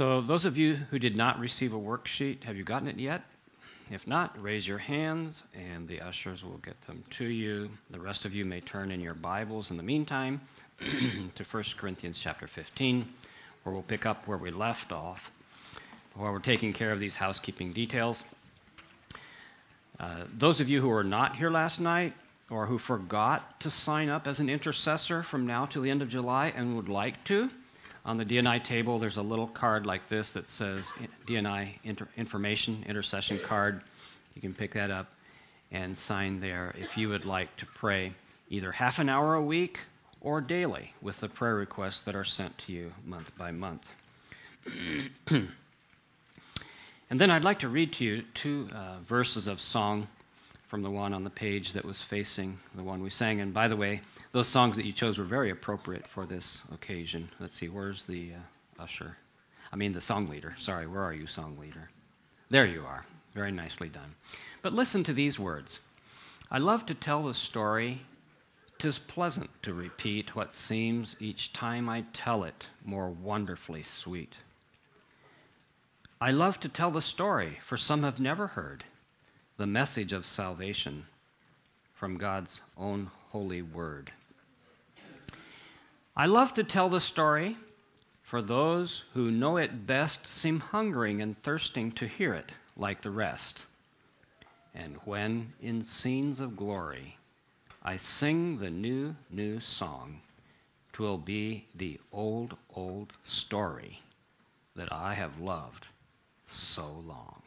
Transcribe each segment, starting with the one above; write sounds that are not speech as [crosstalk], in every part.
So, those of you who did not receive a worksheet, have you gotten it yet? If not, raise your hands and the ushers will get them to you. The rest of you may turn in your Bibles in the meantime [clears throat] to 1 Corinthians chapter 15, where we'll pick up where we left off while we're taking care of these housekeeping details. Uh, those of you who were not here last night or who forgot to sign up as an intercessor from now till the end of July and would like to, on the DNI table, there's a little card like this that says DNI inter- information intercession card. You can pick that up and sign there if you would like to pray either half an hour a week or daily with the prayer requests that are sent to you month by month. [clears throat] and then I'd like to read to you two uh, verses of song from the one on the page that was facing the one we sang. And by the way, those songs that you chose were very appropriate for this occasion. Let's see, where's the uh, usher? I mean, the song leader. Sorry, where are you, song leader? There you are. Very nicely done. But listen to these words I love to tell the story. Tis pleasant to repeat what seems each time I tell it more wonderfully sweet. I love to tell the story, for some have never heard the message of salvation from God's own holy word. I love to tell the story, for those who know it best seem hungering and thirsting to hear it like the rest. And when in scenes of glory I sing the new, new song, twill be the old, old story that I have loved so long.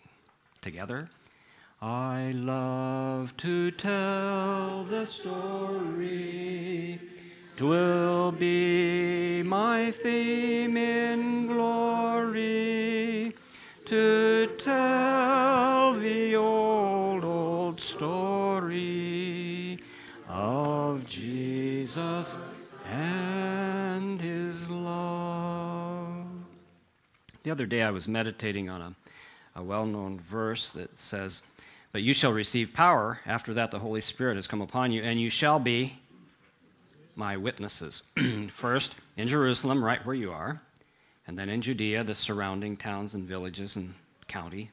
Together, I love to tell the story Twill be my theme in glory to tell the old, old story of Jesus and his love. The other day I was meditating on a, a well known verse that says, But you shall receive power. After that, the Holy Spirit has come upon you, and you shall be my witnesses. [clears throat] First, in Jerusalem, right where you are, and then in Judea, the surrounding towns and villages and county,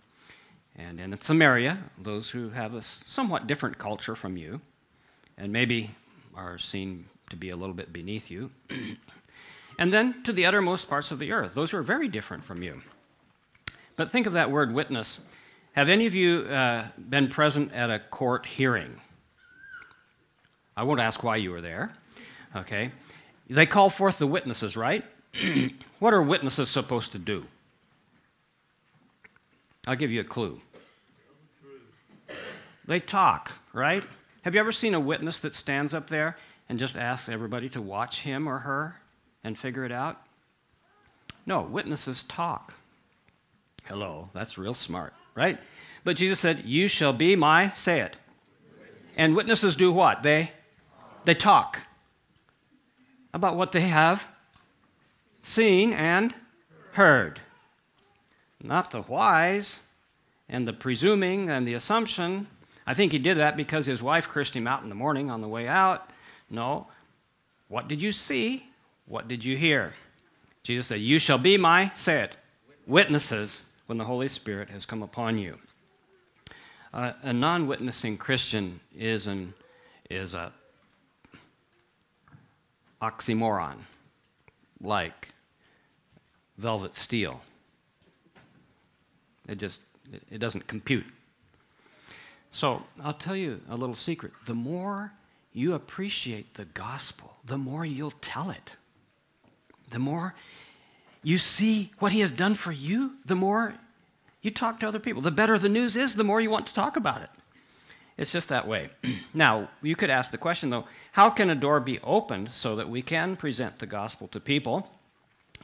and in Samaria, those who have a somewhat different culture from you, and maybe are seen to be a little bit beneath you, [clears throat] and then to the uttermost parts of the earth, those who are very different from you. But think of that word witness. Have any of you uh, been present at a court hearing? I won't ask why you were there. Okay? They call forth the witnesses, right? [clears throat] what are witnesses supposed to do? I'll give you a clue. They talk, right? Have you ever seen a witness that stands up there and just asks everybody to watch him or her and figure it out? No, witnesses talk. Hello, that's real smart, right? But Jesus said, You shall be my, say it. And witnesses do what? They they talk about what they have seen and heard. Not the whys and the presuming and the assumption. I think he did that because his wife cursed him out in the morning on the way out. No. What did you see? What did you hear? Jesus said, You shall be my, say it, witnesses when the Holy Spirit has come upon you. Uh, a non witnessing Christian is, an, is a oxymoron like velvet steel. It just it doesn't compute. So I'll tell you a little secret. The more you appreciate the gospel, the more you'll tell it. The more you see what he has done for you, the more you talk to other people. The better the news is, the more you want to talk about it. It's just that way. [clears throat] now, you could ask the question, though how can a door be opened so that we can present the gospel to people?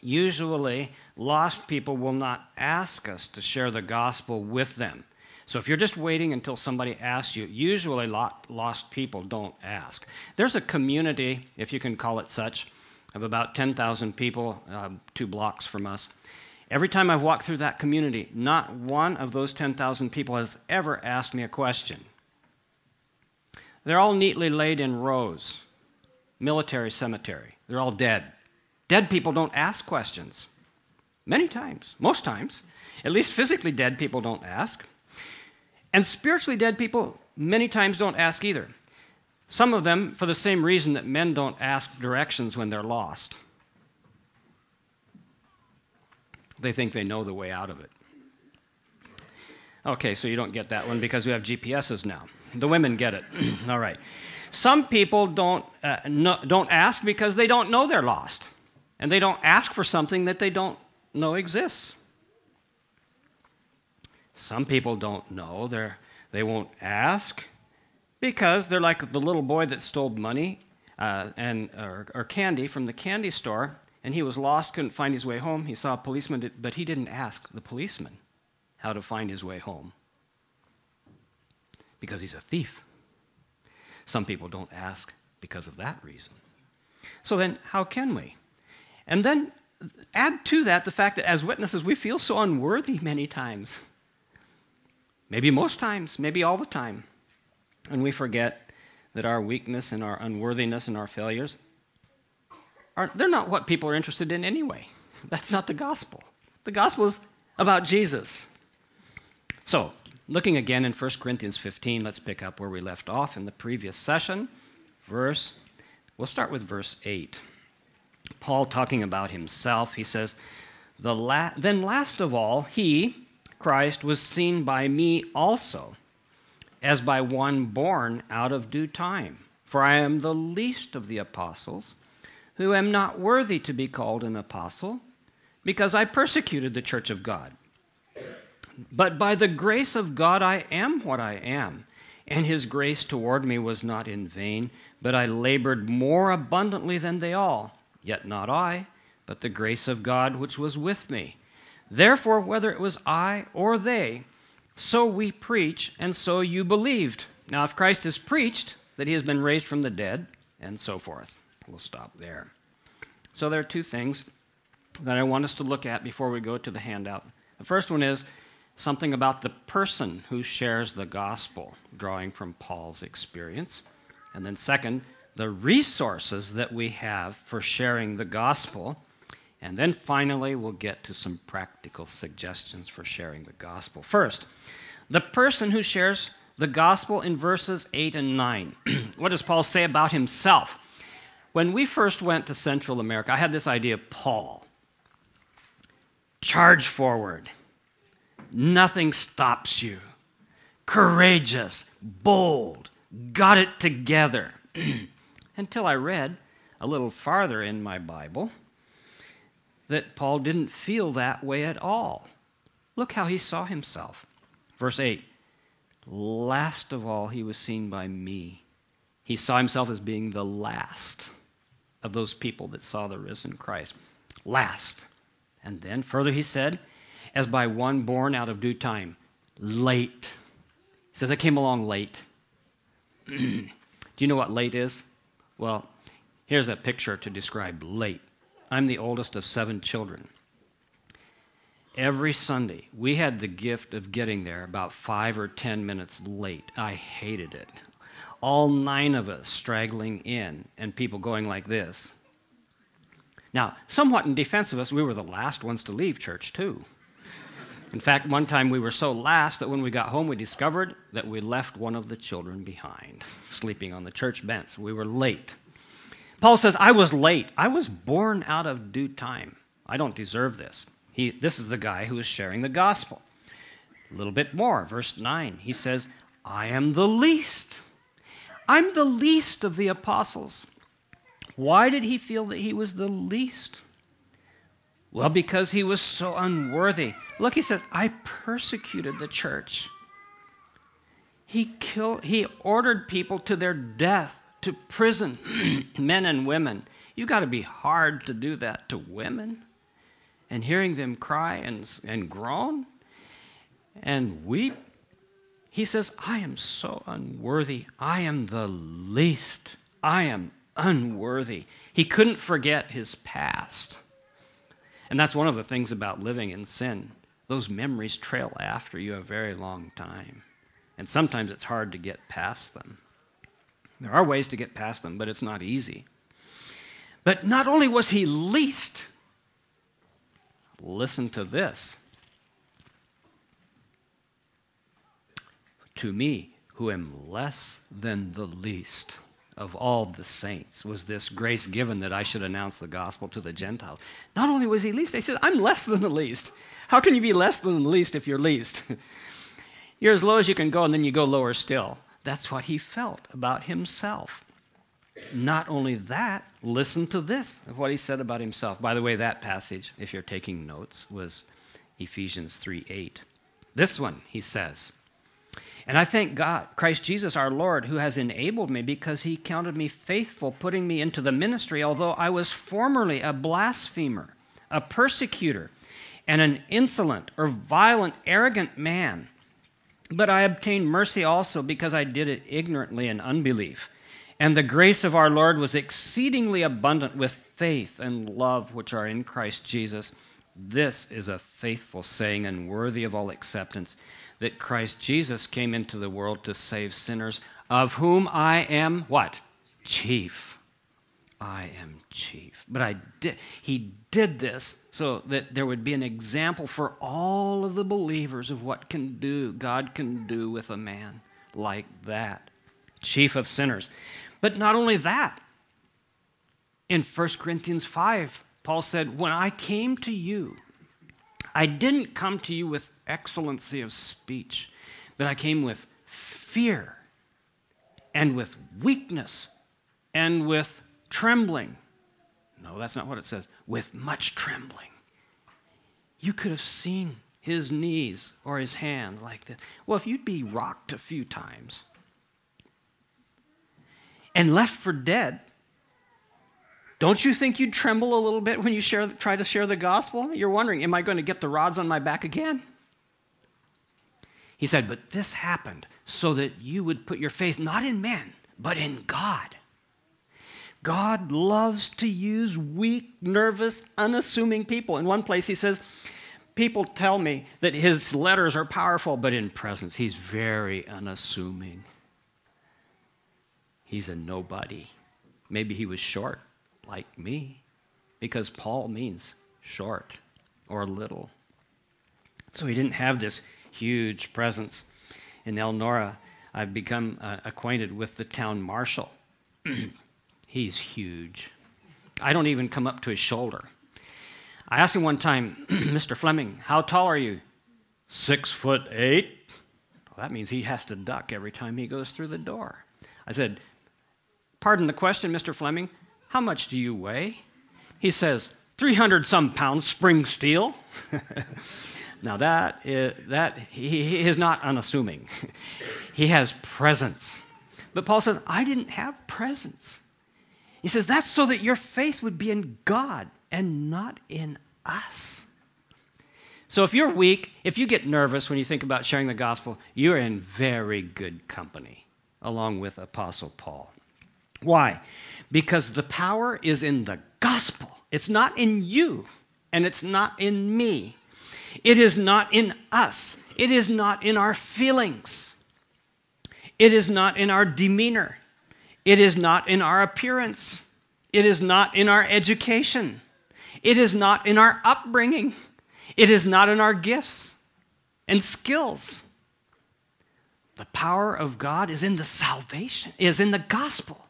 Usually, lost people will not ask us to share the gospel with them. So if you're just waiting until somebody asks you, usually lost people don't ask. There's a community, if you can call it such, of about 10,000 people, uh, two blocks from us. Every time I've walked through that community, not one of those 10,000 people has ever asked me a question. They're all neatly laid in rows. Military cemetery. They're all dead. Dead people don't ask questions. Many times, most times. At least physically dead people don't ask. And spiritually dead people many times don't ask either. Some of them for the same reason that men don't ask directions when they're lost. They think they know the way out of it. Okay, so you don't get that one because we have GPSs now. The women get it. [clears throat] All right. Some people don't, uh, no, don't ask because they don't know they're lost. And they don't ask for something that they don't know exists. Some people don't know. They're, they won't ask because they're like the little boy that stole money uh, and, or, or candy from the candy store, and he was lost, couldn't find his way home. He saw a policeman, but he didn't ask the policeman how to find his way home because he's a thief. Some people don't ask because of that reason. So then, how can we? And then add to that the fact that as witnesses, we feel so unworthy many times. Maybe most times, maybe all the time. And we forget that our weakness and our unworthiness and our failures are they're not what people are interested in anyway. That's not the gospel. The gospel is about Jesus. So, looking again in 1 Corinthians 15, let's pick up where we left off in the previous session. Verse, we'll start with verse 8. Paul talking about himself, he says, the la- Then last of all, he, Christ, was seen by me also, as by one born out of due time. For I am the least of the apostles, who am not worthy to be called an apostle, because I persecuted the church of God. But by the grace of God I am what I am, and his grace toward me was not in vain, but I labored more abundantly than they all. Yet not I, but the grace of God which was with me. Therefore, whether it was I or they, so we preach, and so you believed. Now, if Christ has preached that he has been raised from the dead, and so forth, we'll stop there. So, there are two things that I want us to look at before we go to the handout. The first one is something about the person who shares the gospel, drawing from Paul's experience. And then, second, the resources that we have for sharing the gospel. And then finally, we'll get to some practical suggestions for sharing the gospel. First, the person who shares the gospel in verses 8 and 9. [clears throat] what does Paul say about himself? When we first went to Central America, I had this idea Paul, charge forward. Nothing stops you. Courageous, bold, got it together. [clears throat] until I read a little farther in my Bible that Paul didn't feel that way at all. Look how he saw himself. Verse 8 Last of all, he was seen by me. He saw himself as being the last of those people that saw the risen Christ. Last. And then further he said, as by one born out of due time. Late. He says, I came along late. [clears throat] Do you know what late is? Well, here's a picture to describe late. I'm the oldest of seven children. Every Sunday, we had the gift of getting there about five or ten minutes late. I hated it. All nine of us straggling in, and people going like this. Now, somewhat in defense of us, we were the last ones to leave church, too. In fact, one time we were so last that when we got home, we discovered that we left one of the children behind, sleeping on the church bench. We were late. Paul says, I was late. I was born out of due time. I don't deserve this. He, this is the guy who is sharing the gospel. A little bit more, verse 9. He says, I am the least. I'm the least of the apostles. Why did he feel that he was the least? Well, because he was so unworthy. Look, he says, I persecuted the church. He killed, he ordered people to their death, to prison, [clears throat] men and women. You've got to be hard to do that to women. And hearing them cry and, and groan and weep, he says, I am so unworthy. I am the least. I am unworthy. He couldn't forget his past. And that's one of the things about living in sin. Those memories trail after you a very long time. And sometimes it's hard to get past them. There are ways to get past them, but it's not easy. But not only was he least, listen to this. To me, who am less than the least of all the saints, was this grace given that I should announce the gospel to the Gentiles. Not only was he least, he said, I'm less than the least. How can you be less than the least if you're least? [laughs] you're as low as you can go, and then you go lower still. That's what he felt about himself. Not only that, listen to this of what he said about himself. By the way, that passage, if you're taking notes, was Ephesians 3 8. This one, he says, and I thank God, Christ Jesus our Lord, who has enabled me because he counted me faithful, putting me into the ministry, although I was formerly a blasphemer, a persecutor, and an insolent or violent, arrogant man. But I obtained mercy also because I did it ignorantly in unbelief. And the grace of our Lord was exceedingly abundant with faith and love which are in Christ Jesus. This is a faithful saying and worthy of all acceptance that Christ Jesus came into the world to save sinners, of whom I am what? Chief. I am chief. But I did, he did this so that there would be an example for all of the believers of what can do, God can do with a man like that. Chief of sinners. But not only that, in 1 Corinthians 5, Paul said, When I came to you, I didn't come to you with excellency of speech, that I came with fear and with weakness and with trembling. No, that's not what it says. With much trembling. You could have seen his knees or his hands like this. Well, if you'd be rocked a few times and left for dead, don't you think you'd tremble a little bit when you share, try to share the gospel? You're wondering, am I going to get the rods on my back again? He said, But this happened so that you would put your faith not in men, but in God. God loves to use weak, nervous, unassuming people. In one place, he says, People tell me that his letters are powerful, but in presence, he's very unassuming. He's a nobody. Maybe he was short, like me, because Paul means short or little. So he didn't have this huge presence. In Elnora, I've become uh, acquainted with the town marshal. [clears throat] He's huge. I don't even come up to his shoulder. I asked him one time, [clears throat] Mr. Fleming, how tall are you? Six foot eight. Well, that means he has to duck every time he goes through the door. I said, Pardon the question, Mr. Fleming, how much do you weigh? He says, 300 some pounds spring steel. [laughs] Now, that is, that, he, he is not unassuming. he has presence. But Paul says, I didn't have presence. He says, that's so that your faith would be in God and not in us. So if you're weak, if you get nervous when you think about sharing the gospel, you're in very good company, along with Apostle Paul. Why? Because the power is in the gospel. It's not in you, and it's not in me. It is not in us, it is not in our feelings, it is not in our demeanor, it is not in our appearance, it is not in our education, it is not in our upbringing, it is not in our gifts and skills. The power of God is in the salvation, is in the gospel.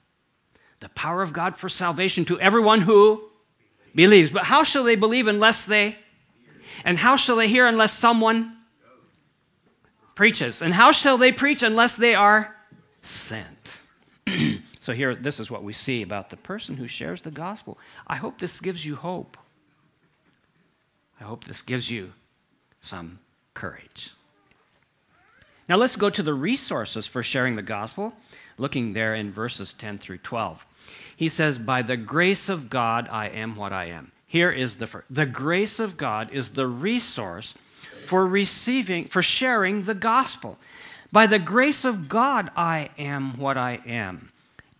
The power of God for salvation to everyone who believes. But how shall they believe unless they and how shall they hear unless someone preaches? And how shall they preach unless they are sent? [clears throat] so, here, this is what we see about the person who shares the gospel. I hope this gives you hope. I hope this gives you some courage. Now, let's go to the resources for sharing the gospel, looking there in verses 10 through 12. He says, By the grace of God, I am what I am. Here is the first. The grace of God is the resource for receiving, for sharing the gospel. By the grace of God, I am what I am.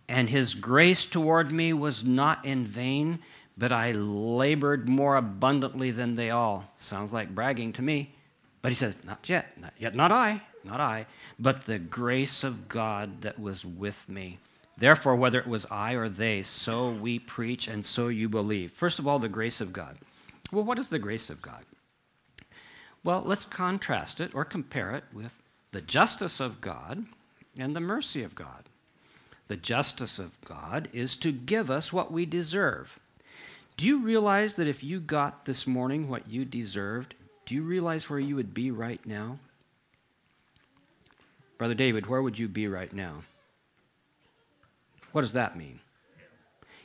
And his grace toward me was not in vain, but I labored more abundantly than they all. Sounds like bragging to me. But he says, Not yet, not yet, not I, not I, but the grace of God that was with me. Therefore, whether it was I or they, so we preach and so you believe. First of all, the grace of God. Well, what is the grace of God? Well, let's contrast it or compare it with the justice of God and the mercy of God. The justice of God is to give us what we deserve. Do you realize that if you got this morning what you deserved, do you realize where you would be right now? Brother David, where would you be right now? What does that mean?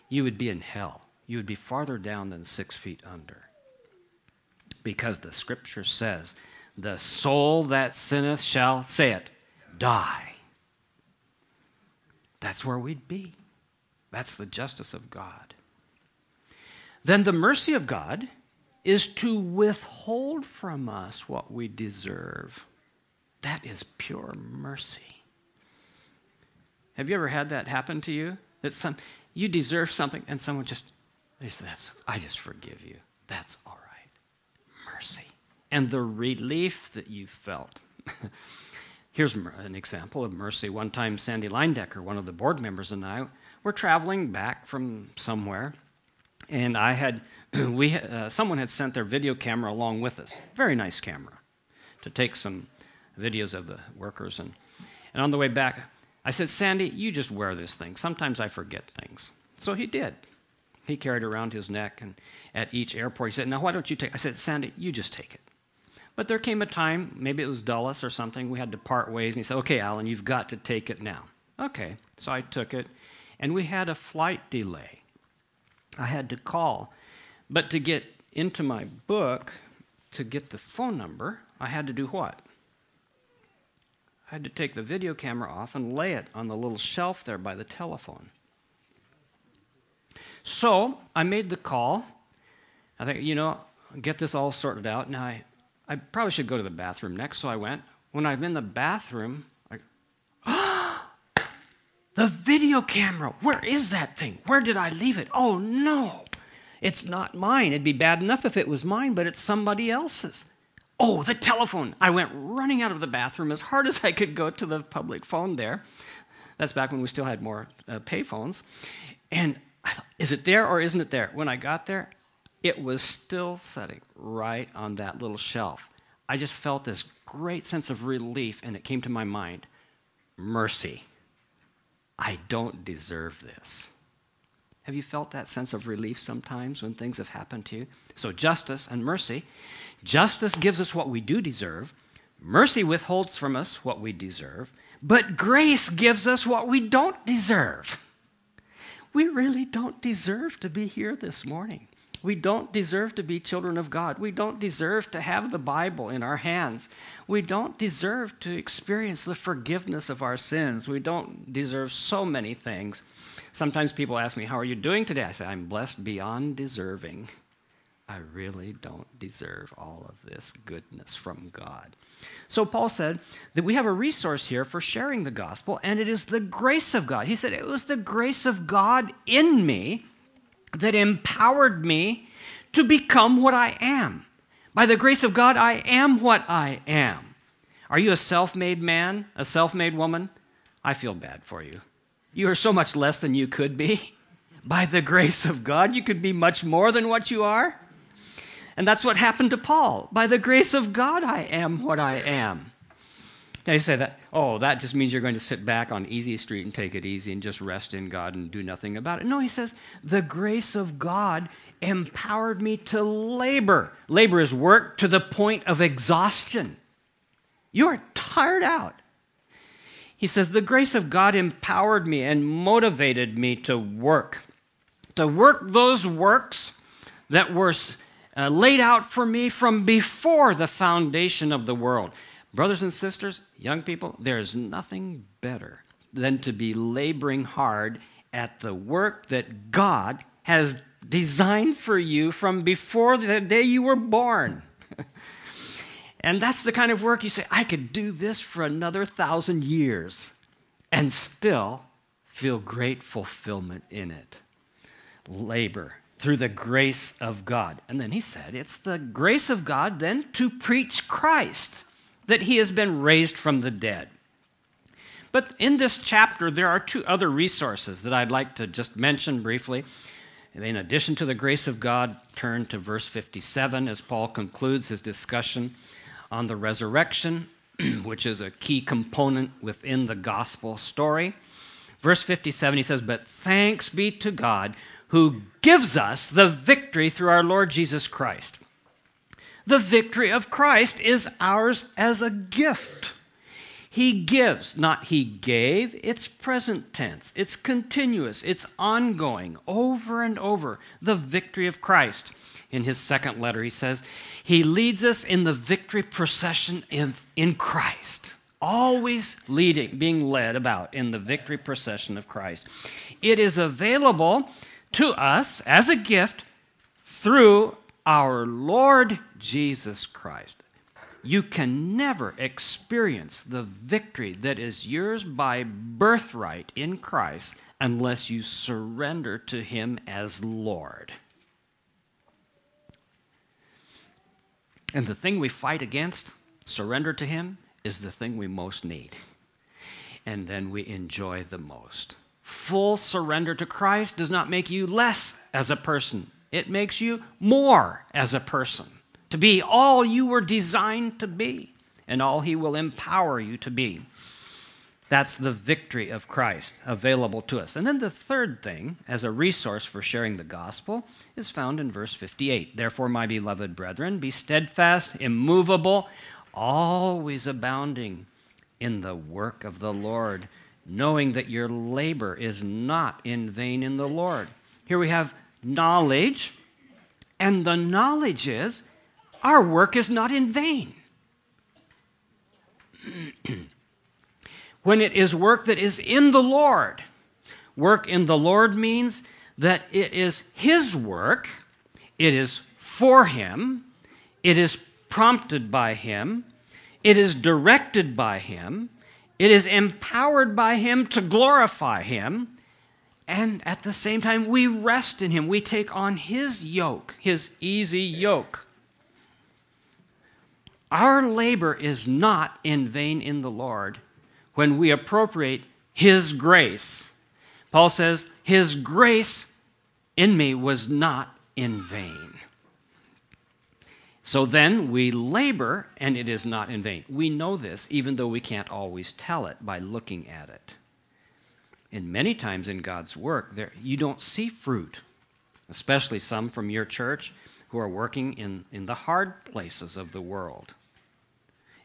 You would be in hell. You would be farther down than six feet under. Because the scripture says, the soul that sinneth shall, say it, die. That's where we'd be. That's the justice of God. Then the mercy of God is to withhold from us what we deserve. That is pure mercy. Have you ever had that happen to you? That some you deserve something and someone just they say, That's I just forgive you. That's all right. Mercy. And the relief that you felt. [laughs] Here's an example of mercy. One time, Sandy Leindecker, one of the board members, and I were traveling back from somewhere, and I had, [clears throat] we, uh, someone had sent their video camera along with us. Very nice camera to take some videos of the workers. And, and on the way back, I said, Sandy, you just wear this thing. Sometimes I forget things. So he did. He carried around his neck, and at each airport, he said, Now, why don't you take I said, Sandy, you just take it. But there came a time, maybe it was Dulles or something, we had to part ways, and he said, Okay, Alan, you've got to take it now. Okay, so I took it, and we had a flight delay. I had to call. But to get into my book, to get the phone number, I had to do what? I had to take the video camera off and lay it on the little shelf there by the telephone. So I made the call. I think, you know, get this all sorted out. Now, I, I probably should go to the bathroom next, so I went. When I'm in the bathroom, I, [gasps] the video camera, where is that thing? Where did I leave it? Oh, no, it's not mine. It'd be bad enough if it was mine, but it's somebody else's. Oh, the telephone. I went running out of the bathroom as hard as I could go to the public phone there. That's back when we still had more uh, pay phones. And I thought, is it there or isn't it there? When I got there, it was still sitting right on that little shelf. I just felt this great sense of relief, and it came to my mind mercy. I don't deserve this. Have you felt that sense of relief sometimes when things have happened to you? So, justice and mercy Justice gives us what we do deserve, mercy withholds from us what we deserve, but grace gives us what we don't deserve. We really don't deserve to be here this morning. We don't deserve to be children of God. We don't deserve to have the Bible in our hands. We don't deserve to experience the forgiveness of our sins. We don't deserve so many things. Sometimes people ask me, How are you doing today? I say, I'm blessed beyond deserving. I really don't deserve all of this goodness from God. So Paul said that we have a resource here for sharing the gospel, and it is the grace of God. He said, It was the grace of God in me that empowered me to become what I am. By the grace of God, I am what I am. Are you a self made man, a self made woman? I feel bad for you. You are so much less than you could be. By the grace of God, you could be much more than what you are. And that's what happened to Paul. By the grace of God, I am what I am. Now you say that, oh, that just means you're going to sit back on easy street and take it easy and just rest in God and do nothing about it. No, he says, the grace of God empowered me to labor. Labor is work to the point of exhaustion. You are tired out. He says, the grace of God empowered me and motivated me to work. To work those works that were uh, laid out for me from before the foundation of the world. Brothers and sisters, young people, there is nothing better than to be laboring hard at the work that God has designed for you from before the day you were born. [laughs] and that's the kind of work you say, I could do this for another thousand years and still feel great fulfillment in it. Labor through the grace of God. And then he said, it's the grace of God then to preach Christ, that he has been raised from the dead. But in this chapter, there are two other resources that I'd like to just mention briefly. In addition to the grace of God, turn to verse 57 as Paul concludes his discussion on the resurrection, [clears throat] which is a key component within the gospel story. Verse 57, he says, But thanks be to God who gives us the victory through our Lord Jesus Christ. The victory of Christ is ours as a gift. He gives, not he gave. It's present tense, it's continuous, it's ongoing, over and over. The victory of Christ. In his second letter, he says, He leads us in the victory procession in, in Christ. Always leading, being led about in the victory procession of Christ. It is available to us as a gift through our Lord Jesus Christ you can never experience the victory that is yours by birthright in Christ unless you surrender to Him as Lord. And the thing we fight against, surrender to Him, is the thing we most need. And then we enjoy the most. Full surrender to Christ does not make you less as a person, it makes you more as a person to be all you were designed to be and all He will empower you to be. That's the victory of Christ available to us. And then the third thing, as a resource for sharing the gospel, is found in verse 58. Therefore, my beloved brethren, be steadfast, immovable, always abounding in the work of the Lord, knowing that your labor is not in vain in the Lord. Here we have knowledge, and the knowledge is our work is not in vain. [clears throat] when it is work that is in the Lord, work in the Lord means that it is His work, it is for Him, it is prompted by Him, it is directed by Him, it is empowered by Him to glorify Him, and at the same time, we rest in Him. We take on His yoke, His easy yoke. Our labor is not in vain in the Lord when we appropriate His grace. Paul says, His grace in me was not in vain. So then we labor, and it is not in vain. We know this, even though we can't always tell it by looking at it. And many times in God's work, there, you don't see fruit, especially some from your church who are working in, in the hard places of the world.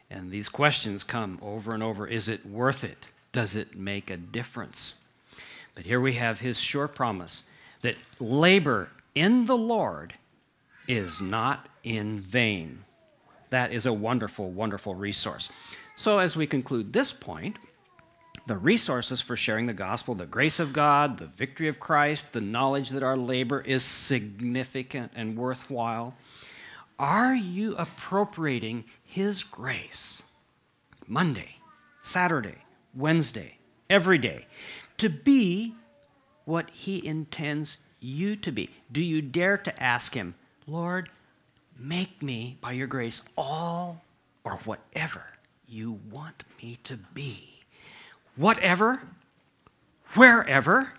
And these questions come over and over Is it worth it? Does it make a difference? But here we have his sure promise that labor in the Lord is not in vain. That is a wonderful, wonderful resource. So, as we conclude this point, the resources for sharing the gospel, the grace of God, the victory of Christ, the knowledge that our labor is significant and worthwhile. Are you appropriating his grace Monday, Saturday, Wednesday, every day to be what He intends you to be? Do you dare to ask Him, Lord, make me, by your grace, all or whatever you want me to be? Whatever, wherever,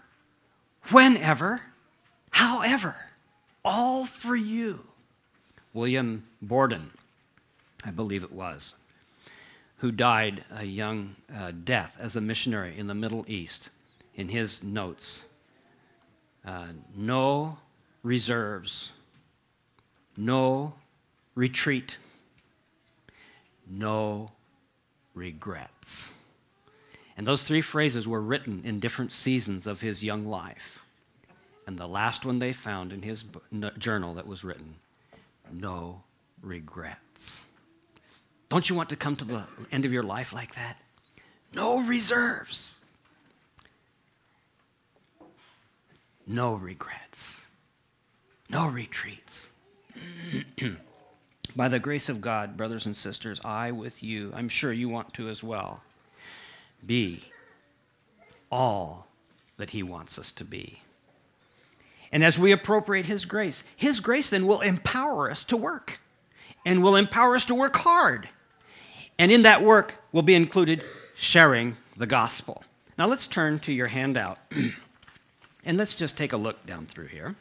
whenever, however, all for you. William Borden I believe it was, who died a young uh, death as a missionary in the Middle East. In his notes, uh, no reserves, no retreat, no regrets. And those three phrases were written in different seasons of his young life. And the last one they found in his journal that was written no regrets. Don't you want to come to the end of your life like that? No reserves. No regrets. No retreats. [clears throat] By the grace of God, brothers and sisters, I with you, I'm sure you want to as well, be all that He wants us to be. And as we appropriate His grace, His grace then will empower us to work and will empower us to work hard and in that work will be included sharing the gospel. Now let's turn to your handout [clears throat] and let's just take a look down through here.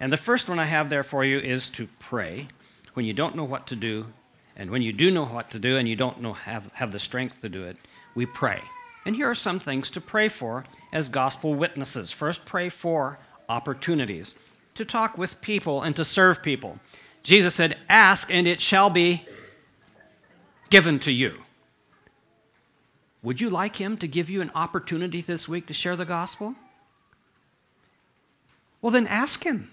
And the first one I have there for you is to pray when you don't know what to do, and when you do know what to do and you don't know have, have the strength to do it, we pray. And here are some things to pray for as gospel witnesses. First, pray for opportunities to talk with people and to serve people. Jesus said, Ask and it shall be given to you. Would you like Him to give you an opportunity this week to share the gospel? Well, then ask Him.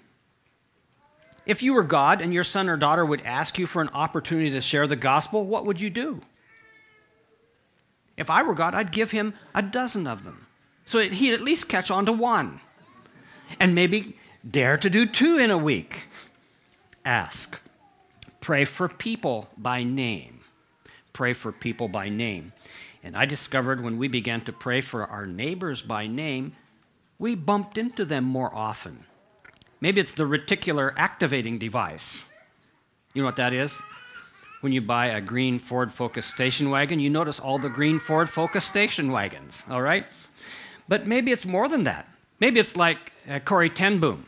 If you were God and your son or daughter would ask you for an opportunity to share the gospel, what would you do? If I were God, I'd give him a dozen of them. So he'd at least catch on to one. And maybe dare to do two in a week. Ask. Pray for people by name. Pray for people by name. And I discovered when we began to pray for our neighbors by name, we bumped into them more often. Maybe it's the reticular activating device. You know what that is? When you buy a green Ford Focus station wagon, you notice all the green Ford Focus station wagons, all right? But maybe it's more than that. Maybe it's like uh, Corrie ten Boom.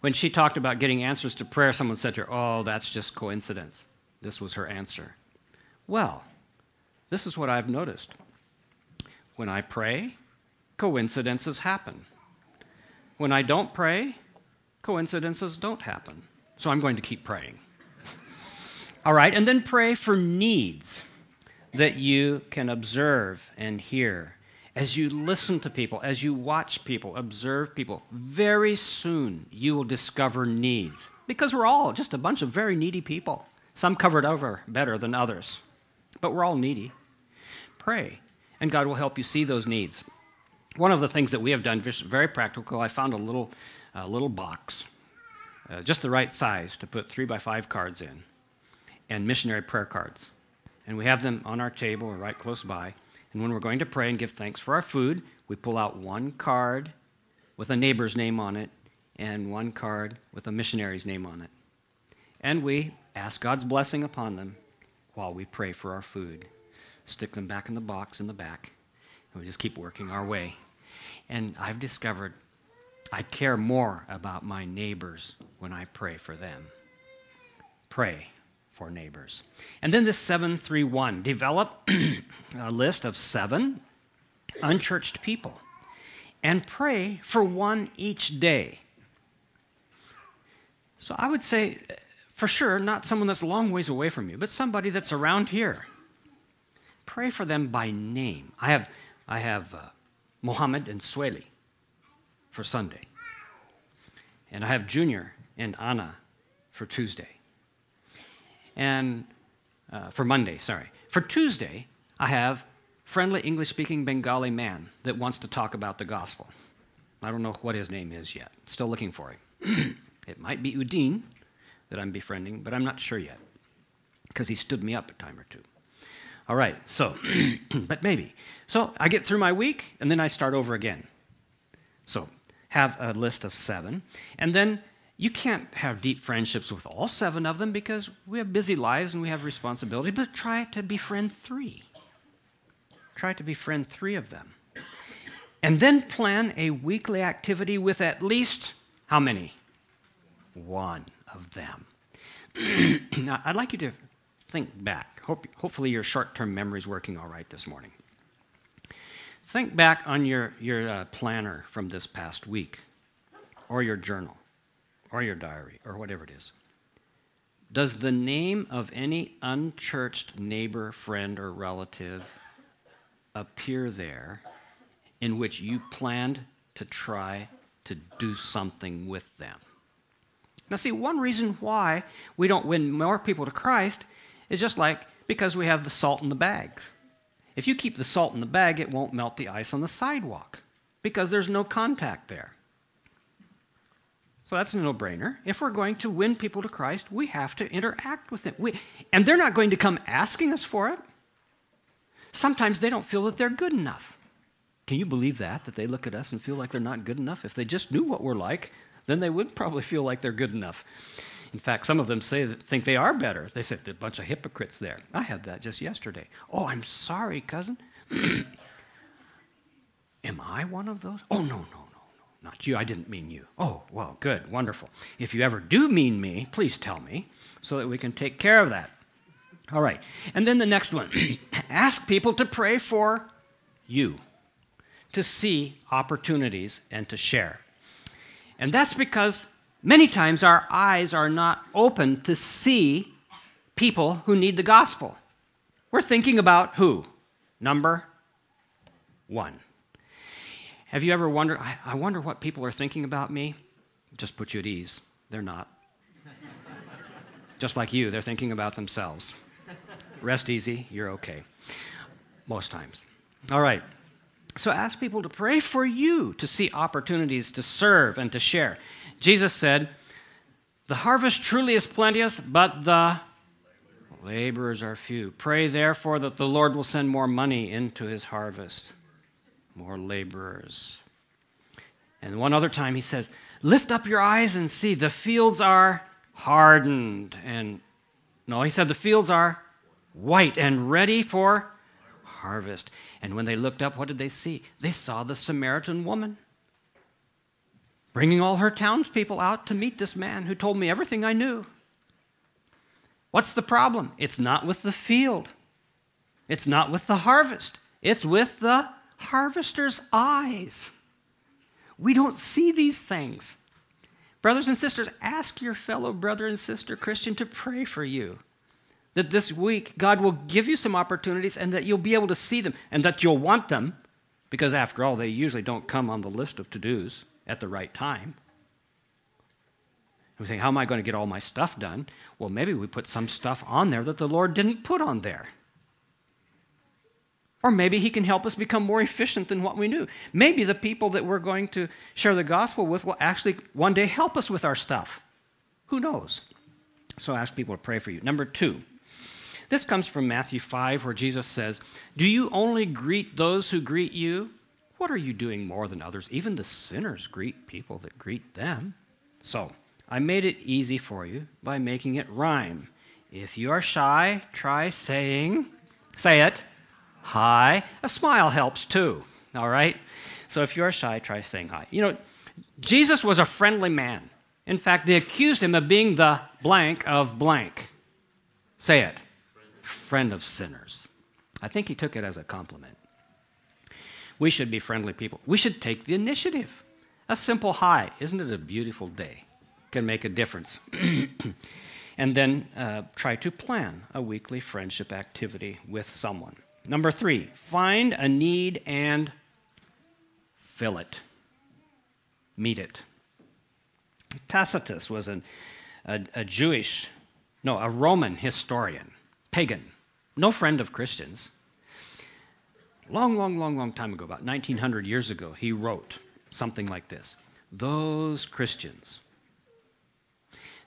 When she talked about getting answers to prayer, someone said to her, Oh, that's just coincidence. This was her answer. Well, this is what I've noticed. When I pray, coincidences happen. When I don't pray, coincidences don't happen. So I'm going to keep praying. [laughs] All right, and then pray for needs that you can observe and hear. As you listen to people, as you watch people, observe people, very soon you will discover needs. Because we're all just a bunch of very needy people. Some covered over better than others, but we're all needy. Pray, and God will help you see those needs. One of the things that we have done, very practical, I found a little, a little box, uh, just the right size to put three by five cards in, and missionary prayer cards. And we have them on our table or right close by. And when we're going to pray and give thanks for our food, we pull out one card with a neighbor's name on it and one card with a missionary's name on it. And we ask God's blessing upon them while we pray for our food. Stick them back in the box in the back, and we just keep working our way. And I've discovered I care more about my neighbors when I pray for them. Pray for neighbors. And then this 731 develop [clears throat] a list of seven unchurched people and pray for one each day. So I would say, for sure, not someone that's a long ways away from you, but somebody that's around here. Pray for them by name. I have, I have uh, Mohammed and Sueli for Sunday. And I have Junior and Anna for Tuesday. And uh, for Monday, sorry. For Tuesday, I have friendly English speaking Bengali man that wants to talk about the gospel. I don't know what his name is yet. Still looking for him. [clears throat] it might be Udine that I'm befriending, but I'm not sure yet because he stood me up a time or two. All right, so, [clears throat] but maybe. So I get through my week and then I start over again. So have a list of seven. And then you can't have deep friendships with all seven of them because we have busy lives and we have responsibility, but try to befriend three. Try to befriend three of them. And then plan a weekly activity with at least how many? One of them. [clears throat] now, I'd like you to think back. Hope, hopefully, your short term memory is working all right this morning. Think back on your, your uh, planner from this past week, or your journal, or your diary, or whatever it is. Does the name of any unchurched neighbor, friend, or relative appear there in which you planned to try to do something with them? Now, see, one reason why we don't win more people to Christ is just like because we have the salt in the bags. If you keep the salt in the bag, it won't melt the ice on the sidewalk because there's no contact there. So that's a no brainer. If we're going to win people to Christ, we have to interact with them. We, and they're not going to come asking us for it. Sometimes they don't feel that they're good enough. Can you believe that? That they look at us and feel like they're not good enough? If they just knew what we're like, then they would probably feel like they're good enough. In fact, some of them say that, think they are better. They said a bunch of hypocrites there. I had that just yesterday. Oh, I'm sorry, cousin. [clears throat] Am I one of those? Oh, no, no, no, no. not you. I didn't mean you. Oh, well, good, wonderful. If you ever do mean me, please tell me so that we can take care of that. All right. And then the next one [clears throat] ask people to pray for you, to see opportunities and to share. And that's because many times our eyes are not open to see people who need the gospel. We're thinking about who? Number one. Have you ever wondered, I, I wonder what people are thinking about me? Just put you at ease. They're not. Just like you, they're thinking about themselves. Rest easy, you're okay. Most times. All right. So ask people to pray for you to see opportunities to serve and to share. Jesus said, The harvest truly is plenteous, but the laborers are few. Pray therefore that the Lord will send more money into his harvest more laborers. And one other time he says, Lift up your eyes and see, the fields are hardened. And no, he said, the fields are white and ready for harvest. And when they looked up, what did they see? They saw the Samaritan woman bringing all her townspeople out to meet this man who told me everything I knew. What's the problem? It's not with the field, it's not with the harvest, it's with the harvester's eyes. We don't see these things. Brothers and sisters, ask your fellow brother and sister Christian to pray for you. That this week God will give you some opportunities and that you'll be able to see them and that you'll want them, because after all, they usually don't come on the list of to dos at the right time. We think, how am I going to get all my stuff done? Well, maybe we put some stuff on there that the Lord didn't put on there. Or maybe he can help us become more efficient than what we knew. Maybe the people that we're going to share the gospel with will actually one day help us with our stuff. Who knows? So ask people to pray for you. Number two, this comes from Matthew 5, where Jesus says, Do you only greet those who greet you? What are you doing more than others? Even the sinners greet people that greet them. So I made it easy for you by making it rhyme. If you are shy, try saying, say it hi. A smile helps too, all right? So if you're shy, try saying hi. You know, Jesus was a friendly man. In fact, they accused him of being the blank of blank. Say it. Friend of sinners. I think he took it as a compliment. We should be friendly people. We should take the initiative. A simple hi. Isn't it a beautiful day? Can make a difference. [clears throat] and then uh, try to plan a weekly friendship activity with someone. Number three, find a need and fill it, meet it. Tacitus was an, a, a Jewish, no, a Roman historian, pagan, no friend of Christians. Long, long, long, long time ago, about 1900 years ago, he wrote something like this Those Christians,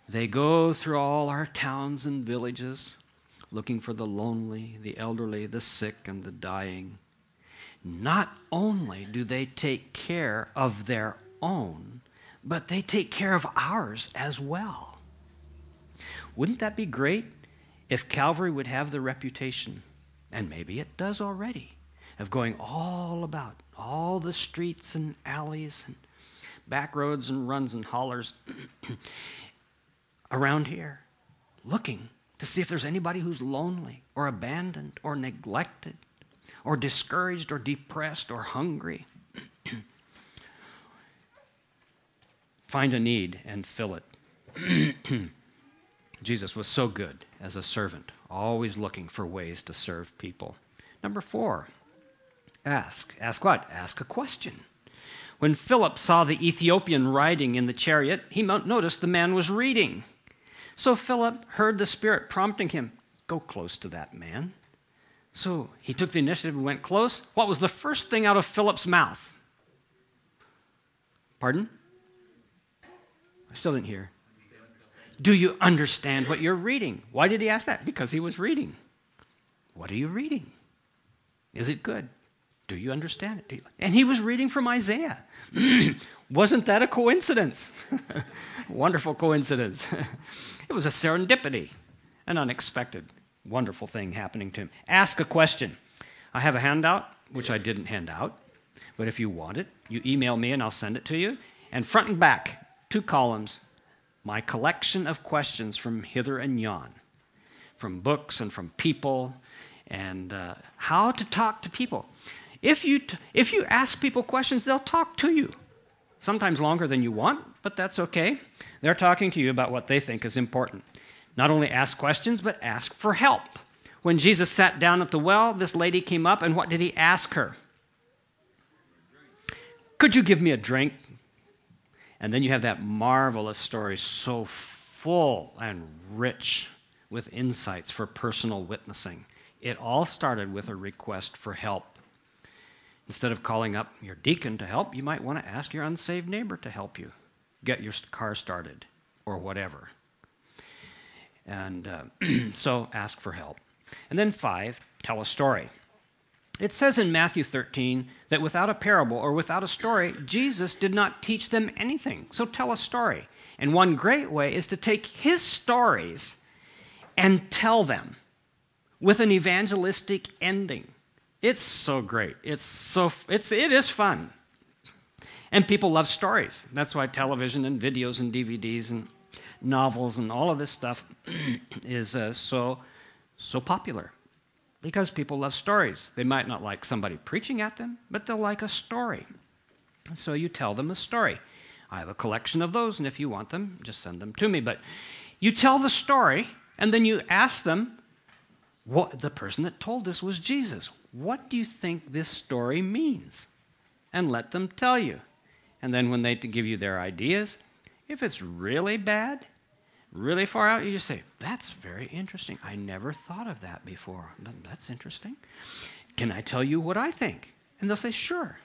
they go through all our towns and villages looking for the lonely, the elderly, the sick, and the dying. Not only do they take care of their own, but they take care of ours as well. Wouldn't that be great if Calvary would have the reputation, and maybe it does already, of going all about all the streets and alleys and back roads and runs and hollers [clears throat] around here, looking to see if there's anybody who's lonely or abandoned or neglected or discouraged or depressed or hungry. [clears throat] Find a need and fill it. [clears throat] Jesus was so good as a servant, always looking for ways to serve people. Number four, ask. Ask what? Ask a question. When Philip saw the Ethiopian riding in the chariot, he noticed the man was reading. So Philip heard the Spirit prompting him, Go close to that man. So he took the initiative and went close. What was the first thing out of Philip's mouth? Pardon? I still didn't hear. Do you understand what you're reading? Why did he ask that? Because he was reading. What are you reading? Is it good? Do you understand it? And he was reading from Isaiah. [clears throat] Wasn't that a coincidence? [laughs] Wonderful coincidence. [laughs] it was a serendipity, an unexpected, wonderful thing happening to him. Ask a question. I have a handout, which I didn't hand out, But if you want it, you email me and I'll send it to you. And front and back, two columns, my collection of questions from hither and yon, from books and from people, and uh, how to talk to people. If you, t- if you ask people questions, they'll talk to you. Sometimes longer than you want, but that's okay. They're talking to you about what they think is important. Not only ask questions, but ask for help. When Jesus sat down at the well, this lady came up, and what did he ask her? Could you give me a drink? And then you have that marvelous story, so full and rich with insights for personal witnessing. It all started with a request for help. Instead of calling up your deacon to help, you might want to ask your unsaved neighbor to help you get your car started or whatever. And uh, [clears throat] so ask for help. And then, five, tell a story. It says in Matthew 13 that without a parable or without a story, Jesus did not teach them anything. So tell a story. And one great way is to take his stories and tell them with an evangelistic ending. It's so great. It's so it's it is fun. And people love stories. That's why television and videos and DVDs and novels and all of this stuff [clears throat] is uh, so so popular because people love stories. They might not like somebody preaching at them, but they'll like a story. So you tell them a story. I have a collection of those, and if you want them, just send them to me. But you tell the story, and then you ask them, what the person that told this was Jesus. What do you think this story means? And let them tell you. And then when they give you their ideas, if it's really bad, really far out, you just say, That's very interesting. I never thought of that before. That's interesting. Can I tell you what I think? And they'll say, Sure.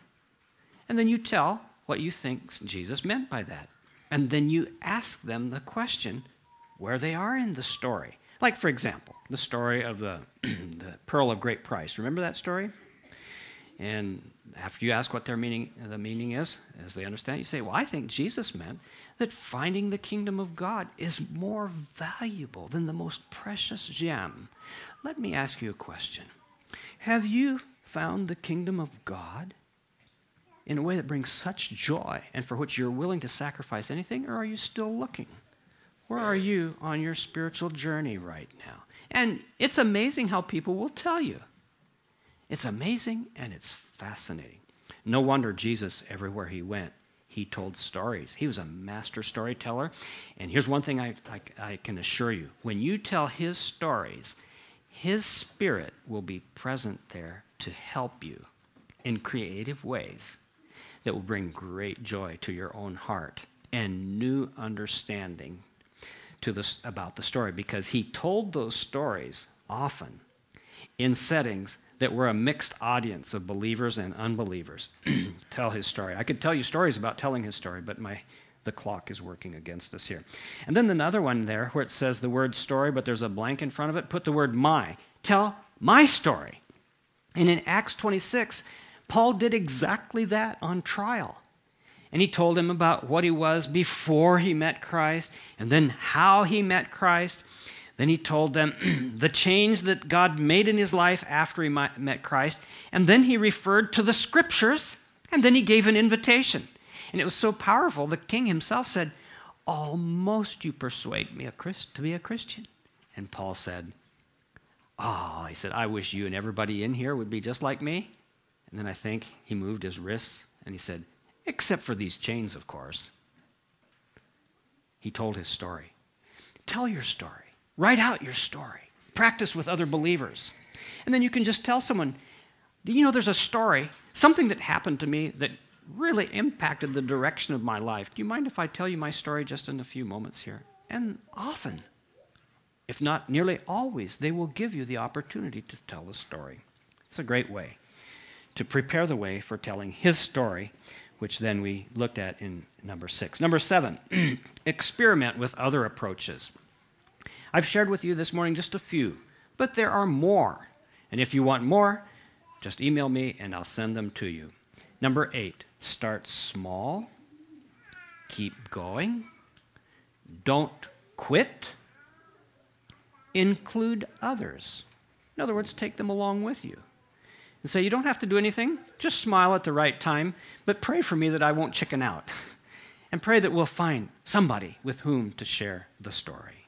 And then you tell what you think Jesus meant by that. And then you ask them the question where they are in the story. Like, for example, the story of the, [clears throat] the pearl of great price. Remember that story? And after you ask what their meaning, the meaning is, as they understand, you say, Well, I think Jesus meant that finding the kingdom of God is more valuable than the most precious gem. Let me ask you a question Have you found the kingdom of God in a way that brings such joy and for which you're willing to sacrifice anything, or are you still looking? Where are you on your spiritual journey right now? And it's amazing how people will tell you. It's amazing and it's fascinating. No wonder Jesus, everywhere he went, he told stories. He was a master storyteller. And here's one thing I, I, I, can assure you when you tell his stories, his spirit will be present there to help you in creative ways that will bring great joy to your own heart and new understanding to about the story because he told those stories often in settings that we're a mixed audience of believers and unbelievers [clears throat] tell his story. I could tell you stories about telling his story, but my the clock is working against us here. And then another one there where it says the word story, but there's a blank in front of it, put the word my. Tell my story. And in Acts 26, Paul did exactly that on trial. And he told him about what he was before he met Christ, and then how he met Christ. Then he told them [clears throat] the change that God made in his life after he met Christ. And then he referred to the scriptures, and then he gave an invitation. And it was so powerful, the king himself said, Almost you persuade me to be a Christian. And Paul said, Oh, he said, I wish you and everybody in here would be just like me. And then I think he moved his wrists and he said, Except for these chains, of course. He told his story. Tell your story. Write out your story. Practice with other believers. And then you can just tell someone, you know, there's a story, something that happened to me that really impacted the direction of my life. Do you mind if I tell you my story just in a few moments here? And often, if not nearly always, they will give you the opportunity to tell the story. It's a great way to prepare the way for telling his story which then we looked at in number six. Number seven, [clears throat] experiment with other approaches. I've shared with you this morning just a few, but there are more. And if you want more, just email me and I'll send them to you. Number eight, start small, keep going, don't quit, include others. In other words, take them along with you. and say, You don't have to do anything. Just smile at the right time, but pray for me that I won't chicken out. [laughs] and pray that we'll find somebody with whom to share the story.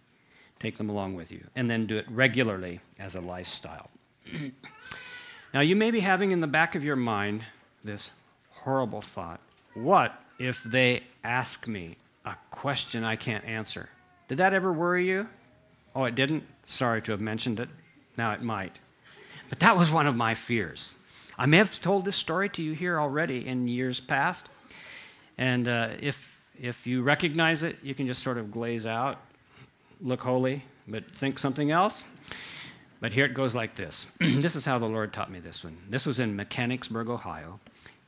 Take them along with you, and then do it regularly as a lifestyle. [clears throat] now, you may be having in the back of your mind this horrible thought What if they ask me a question I can't answer? Did that ever worry you? Oh, it didn't? Sorry to have mentioned it. Now it might. But that was one of my fears. I may have told this story to you here already in years past. And uh, if, if you recognize it, you can just sort of glaze out, look holy, but think something else. But here it goes like this. [clears throat] this is how the Lord taught me this one. This was in Mechanicsburg, Ohio,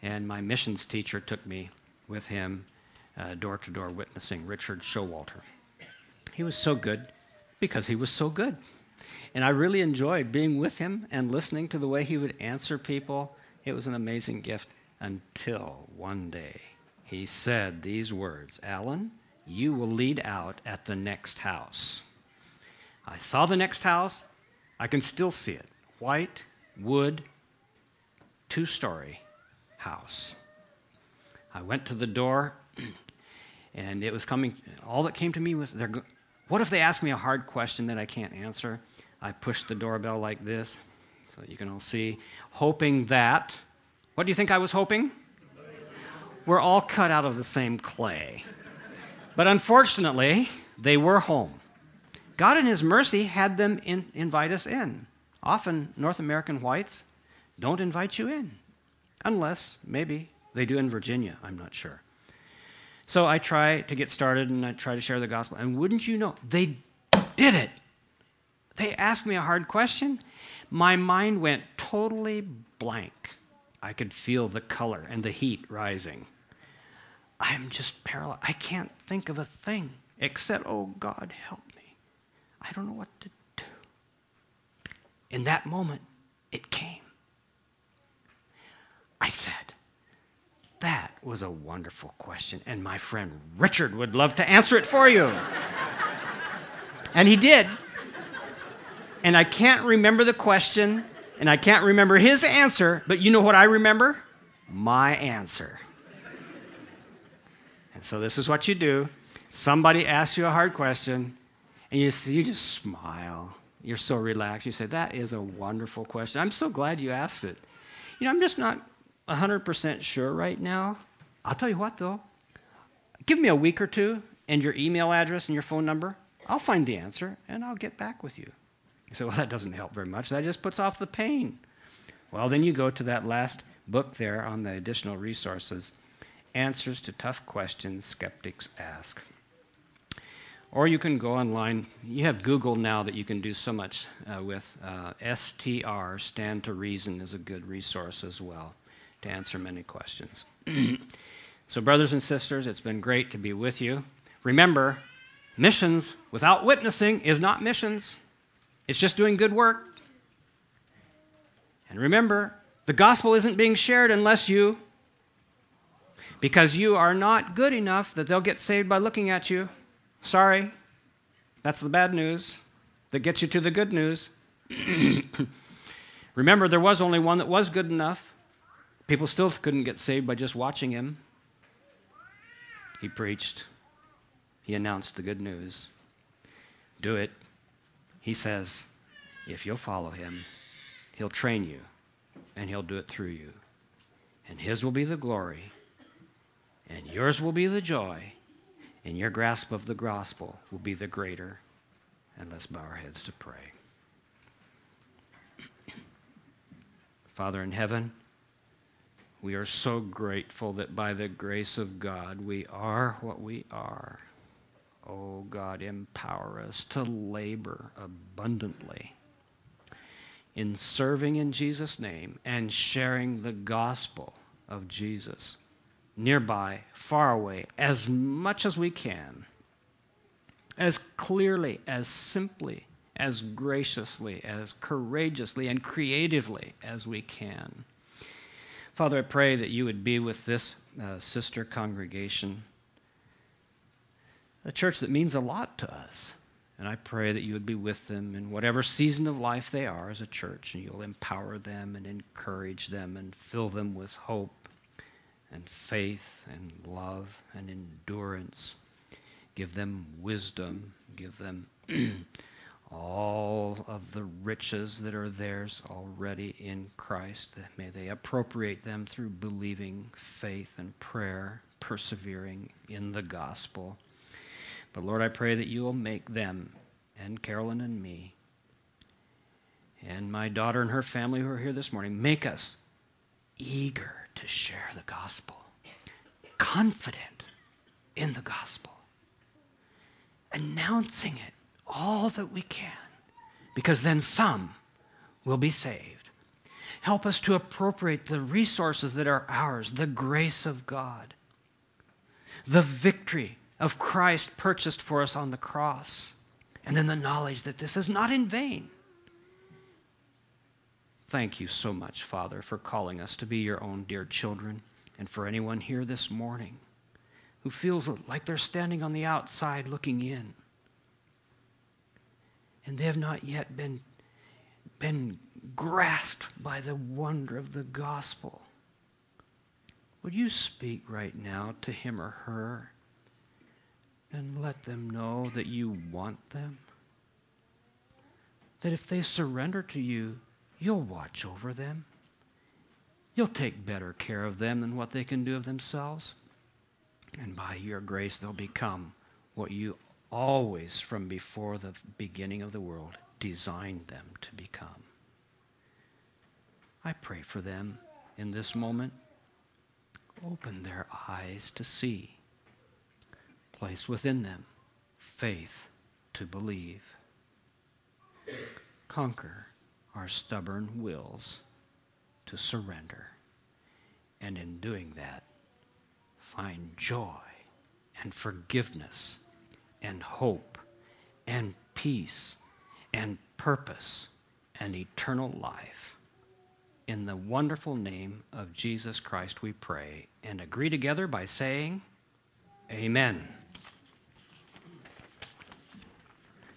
and my missions teacher took me with him uh, door to door witnessing, Richard Showalter. He was so good because he was so good. And I really enjoyed being with him and listening to the way he would answer people. It was an amazing gift until one day he said these words Alan, you will lead out at the next house. I saw the next house. I can still see it. White, wood, two story house. I went to the door, [clears throat] and it was coming. All that came to me was, what if they ask me a hard question that I can't answer? I pushed the doorbell like this so you can all see, hoping that, what do you think I was hoping? We're all cut out of the same clay. But unfortunately, they were home. God, in His mercy, had them in, invite us in. Often, North American whites don't invite you in, unless maybe they do in Virginia, I'm not sure. So I try to get started and I try to share the gospel. And wouldn't you know, they did it. They asked me a hard question. My mind went totally blank. I could feel the color and the heat rising. I'm just paralyzed. I can't think of a thing except, oh God, help me. I don't know what to do. In that moment, it came. I said, That was a wonderful question, and my friend Richard would love to answer it for you. [laughs] and he did and I can't remember the question, and I can't remember his answer, but you know what I remember? My answer. And so this is what you do. Somebody asks you a hard question, and you, you just smile. You're so relaxed. You say, That is a wonderful question. I'm so glad you asked it. You know, I'm just not 100% sure right now. I'll tell you what, though. Give me a week or two and your email address and your phone number. I'll find the answer and I'll get back with you. You say, well, that doesn't help very much. That just puts off the pain. Well, then you go to that last book there on the additional resources Answers to Tough Questions Skeptics Ask. Or you can go online. You have Google now that you can do so much uh, with. Uh, STR, Stand to Reason, is a good resource as well to answer many questions. [clears throat] so, brothers and sisters, it's been great to be with you. Remember, missions without witnessing is not missions. It's just doing good work. And remember, the gospel isn't being shared unless you, because you are not good enough that they'll get saved by looking at you. Sorry, that's the bad news that gets you to the good news. [clears throat] remember, there was only one that was good enough. People still couldn't get saved by just watching him. He preached, he announced the good news. Do it. He says, if you'll follow him, he'll train you and he'll do it through you. And his will be the glory, and yours will be the joy, and your grasp of the gospel will be the greater. And let's bow our heads to pray. Father in heaven, we are so grateful that by the grace of God we are what we are. Oh God, empower us to labor abundantly in serving in Jesus' name and sharing the gospel of Jesus nearby, far away, as much as we can, as clearly, as simply, as graciously, as courageously, and creatively as we can. Father, I pray that you would be with this uh, sister congregation a church that means a lot to us. And I pray that you would be with them in whatever season of life they are as a church, and you'll empower them and encourage them and fill them with hope and faith and love and endurance. Give them wisdom. Give them [clears throat] all of the riches that are theirs already in Christ. May they appropriate them through believing, faith, and prayer, persevering in the gospel. But Lord, I pray that you will make them and Carolyn and me and my daughter and her family who are here this morning, make us eager to share the gospel, confident in the gospel, announcing it all that we can, because then some will be saved. Help us to appropriate the resources that are ours, the grace of God, the victory of Christ purchased for us on the cross, and then the knowledge that this is not in vain. Thank you so much, Father, for calling us to be your own dear children, and for anyone here this morning who feels like they're standing on the outside looking in. And they have not yet been, been grasped by the wonder of the gospel. Would you speak right now to him or her? and let them know that you want them. That if they surrender to you, you'll watch over them. You'll take better care of them than what they can do of themselves. And by your grace, they'll become what you always, from before the beginning of the world, designed them to become. I pray for them in this moment. Open their eyes to see place within them faith to believe. Conquer our stubborn wills to surrender. And in doing that, find joy and forgiveness and hope and peace and purpose and eternal life. In the wonderful name of Jesus Christ, we pray and agree together by saying, Amen.